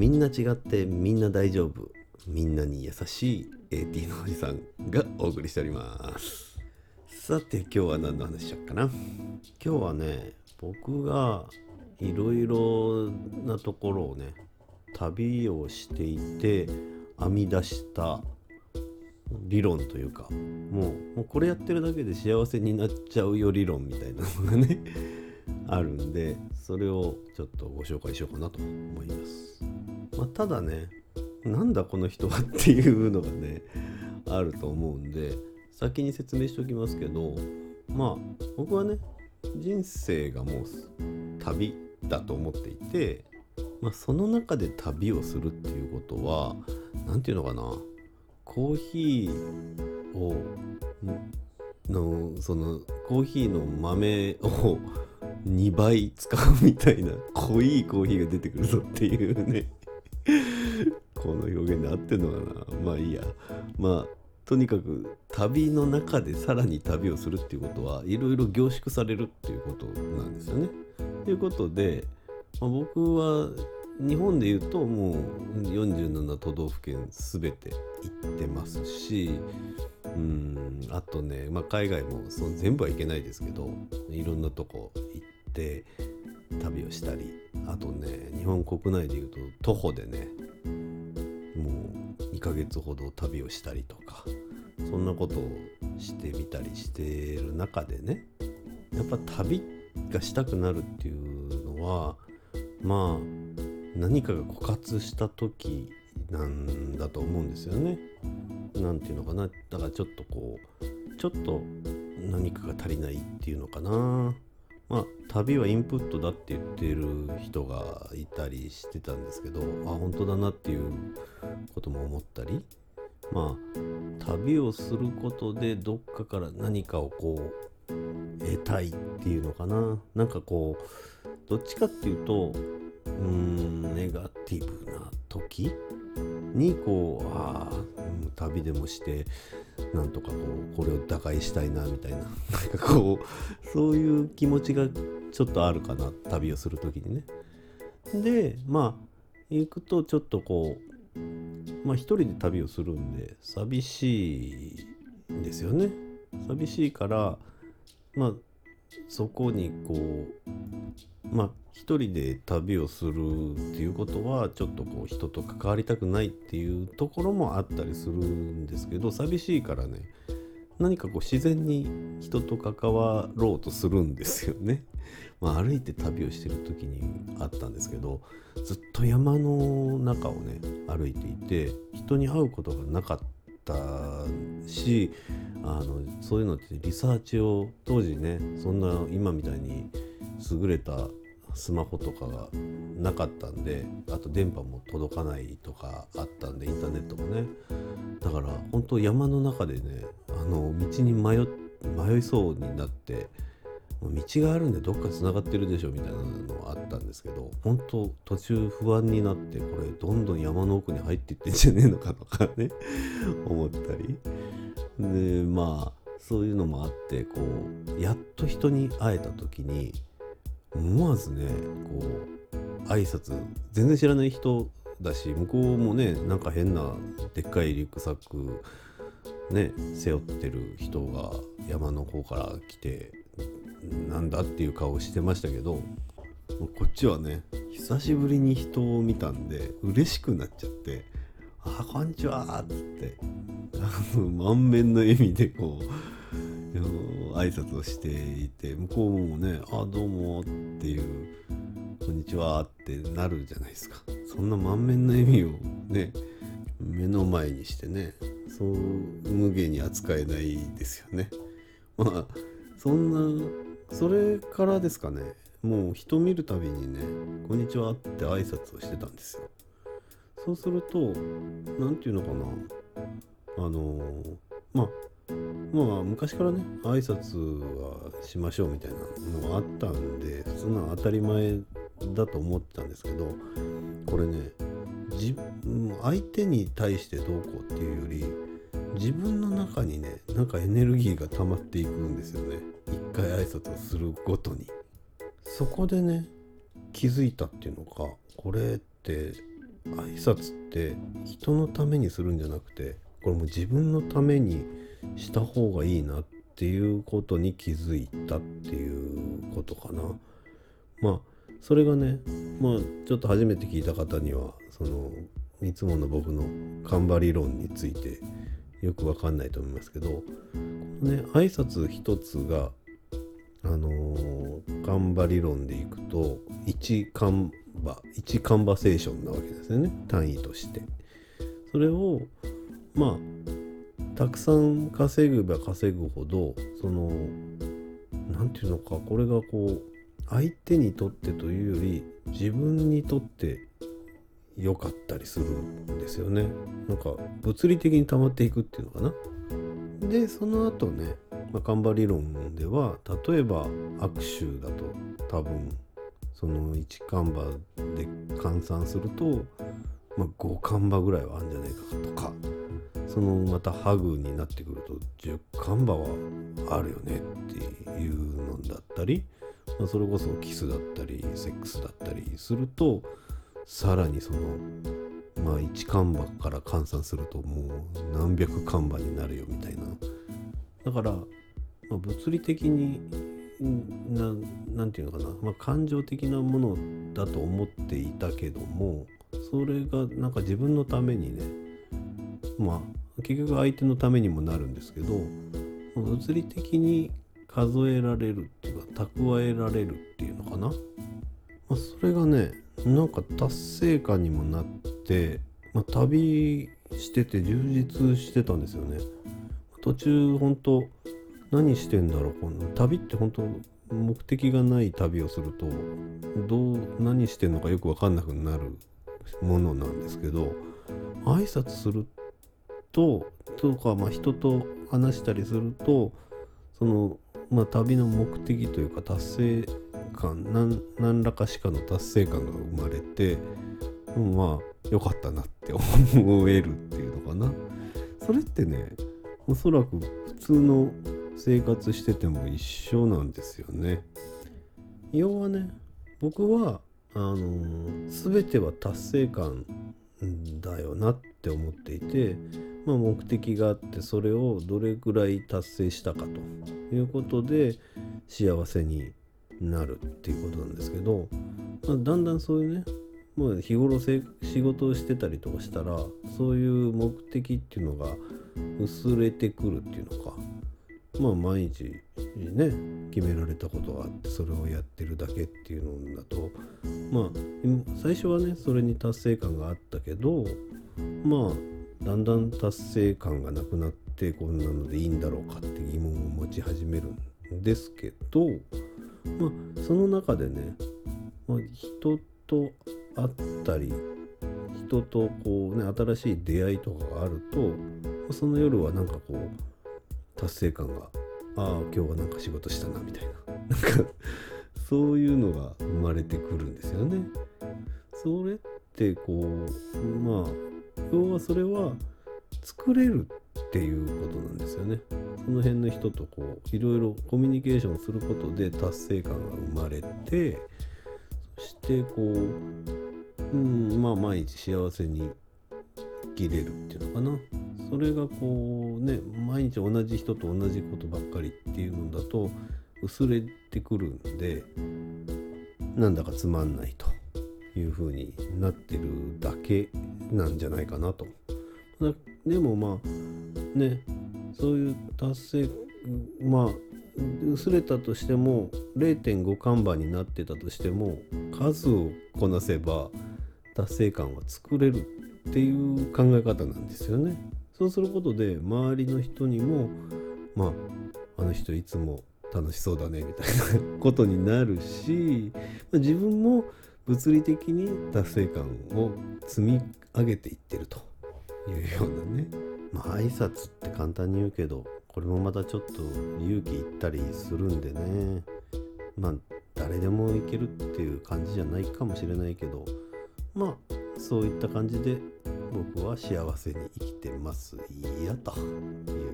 みんな違ってみんな大丈夫。みんなに優しい AT のおじさんがお送りしております。さて今日は何の話しよっかな。今日はね僕がいろいろなところをね旅をしていて編み出した理論というかもうもうこれやってるだけで幸せになっちゃうよ理論みたいなのがねあるんでそれをちょっとご紹介しようかなと思います、まあ、ただねなんだこの人はっていうのがねあると思うんで先に説明しておきますけどまあ僕はね人生がもう旅だと思っていて、まあ、その中で旅をするっていうことは何て言うのかなコーヒーをのそのコーヒーの豆を2倍使うみたいな濃いコーヒーが出てくるぞっていうね。この表現で合ってんのかな。まあいいや。まあとにかく旅の中でさらに旅をするっていうことはいろいろ凝縮されるっていうことなんですよね。ということで、まあ、僕は日本で言うともう47都道府県全て行ってますしうんあとね、まあ、海外もその全部はいけないですけどいろんなとこ行って旅をしたりあとね日本国内で言うと徒歩でねもう2ヶ月ほど旅をしたりとかそんなことをしてみたりしてる中でねやっぱ旅がしたくなるっていうのはまあ何かが枯渇した時なんだと思うんですよね。なんていうのかなだからちょっとこうちょっと何かが足りないっていうのかな。まあ旅はインプットだって言ってる人がいたりしてたんですけどあ本当だなっていうことも思ったりまあ旅をすることでどっかから何かをこう得たいっていうのかな。なんかこうどっちかっていうとうんネガティブな時にこうああ、旅でもしてなんとかこうこれを打開したいなみたいな なんかこうそういう気持ちがちょっとあるかな旅をする時にね。でまあ行くとちょっとこうまあ一人で旅をするんで寂しいんですよね。寂しいからまあそこにこうまあ一人で旅をするっていうことはちょっとこう人と関わりたくないっていうところもあったりするんですけど寂しいからね何かこう自然に人と関わろうとするんですよね。まあ、歩いて旅をしてる時にあったんですけどずっと山の中をね歩いていて人に会うことがなかったしあのそういうのってリサーチを当時ねそんな今みたいに優れたスマホとかがなかったんであと電波も届かないとかあったんでインターネットもね。だから本当山の中でねあの道に迷迷いそうになって道があるんでどっかつながってるでしょみたいなのはあったんですけど本当途中不安になってこれどんどん山の奥に入っていってんじゃねえのかとかね思ったり。でまあそういうのもあってこうやっと人に会えた時に思わずねこう挨拶。全然知らない人だし向こうもねなんか変なでっかいリュックサックね背負ってる人が山の方から来てなんだっていう顔してましたけどこっちはね久しぶりに人を見たんで嬉しくなっちゃって「あこんにちは」っつって満面の笑みでこう挨拶をしていて向こうもね「あどうも」っていう「こんにちは」ってなるじゃないですか。そんな満面の笑みをね目の前にしてねそう無限に扱えないですよね。まあそんなそれからですかね。もう人見るたびにね「こんにちは」って挨拶をしてたんですよ。そうすると何て言うのかな。あのまあまあ昔からね挨拶はしましょうみたいなのがあったんでそんな当たり前だと思ってたんですけどこれね自相手に対してどうこうっていうより自分の中にねなんかエネルギーが溜まっていくんですよね。一回挨拶をするごとに。そこでね気づいたっていうのかこれって挨拶って人のためにするんじゃなくてこれも自分のためにした方がいいなっていうことに気づいたっていうことかな。まあそれがねまあちょっと初めて聞いた方にはそのいつもの僕の看板理論についてよくわかんないと思いますけどこのね挨拶一つがあのー、カンバ理論でいくと1カンバ1カンバセーションなわけですよね単位としてそれをまあたくさん稼ぐば稼ぐほどその何て言うのかこれがこう相手にとってというより自分にとって良かったりするんですよね。なんか物理的に溜まっていくっていうのかな。でその後ねまあ、カンバ理論では例えば握手だと多分その1カンバで換算すると、まあ、5カンバぐらいはあるんじゃないかとか。そのまたハグになってくると10カンバはあるよねっていうのだったり、まあ、それこそキスだったりセックスだったりするとさらにそのまあ1カンバから換算するともう何百カンバになるよみたいな。だからまあ、物理的に何て言うのかな、まあ、感情的なものだと思っていたけどもそれがなんか自分のためにねまあ結局相手のためにもなるんですけど物理的に数えられるっていうか蓄えられるっていうのかな、まあ、それがねなんか達成感にもなって、まあ、旅してて充実してたんですよね。途中本当何してんだろう？この旅って本当目的がない旅をするとどう何してんのかよく分かんなくなるものなんですけど挨拶するととか、まあ、人と話したりするとその、まあ、旅の目的というか達成感何らかしかの達成感が生まれてまあ良かったなって思えるっていうのかなそれってねおそらく普通の生活してても一緒なんですよね。要はね僕はあの全ては達成感だよなっって思っていて、まあ、目的があってそれをどれぐらい達成したかということで幸せになるっていうことなんですけど、まあ、だんだんそういうねもう日頃仕事をしてたりとかしたらそういう目的っていうのが薄れてくるっていうのかまあ毎日ね決められたことがあってそれをやってるだけっていうのだとまあ最初はねそれに達成感があったけどまあだんだん達成感がなくなってこんなのでいいんだろうかって疑問を持ち始めるんですけどまあその中でね、まあ、人と会ったり人とこうね新しい出会いとかがあるとその夜はなんかこう達成感がああ今日はなんか仕事したなみたいななんかそういうのが生まれてくるんですよね。それってこうまあ要はそれは作れるっていうことなんですよね。その辺の人とこういろいろコミュニケーションすることで達成感が生まれてそしてこう、うん、まあ毎日幸せに生きれるっていうのかな。それがこうね毎日同じ人と同じことばっかりっていうのだと薄れてくるんでなんだかつまんないという風になってるだけなんじゃないかなと。でもまあねそういう達成まあ薄れたとしても0.5看板になってたとしても数をこなせば達成感は作れるっていう考え方なんですよね。そうすることで周りの人にもまああの人いつも楽しそうだねみたいなことになるし、まあ、自分も物理的に達成感を積み上げていってると。いうようなね。まあ挨拶って簡単に言うけどこれもまたちょっと勇気いったりするんでね。まあ誰でもいけるっていう感じじゃないかもしれないけどまあそういった感じで僕は幸せに生きてます。いやという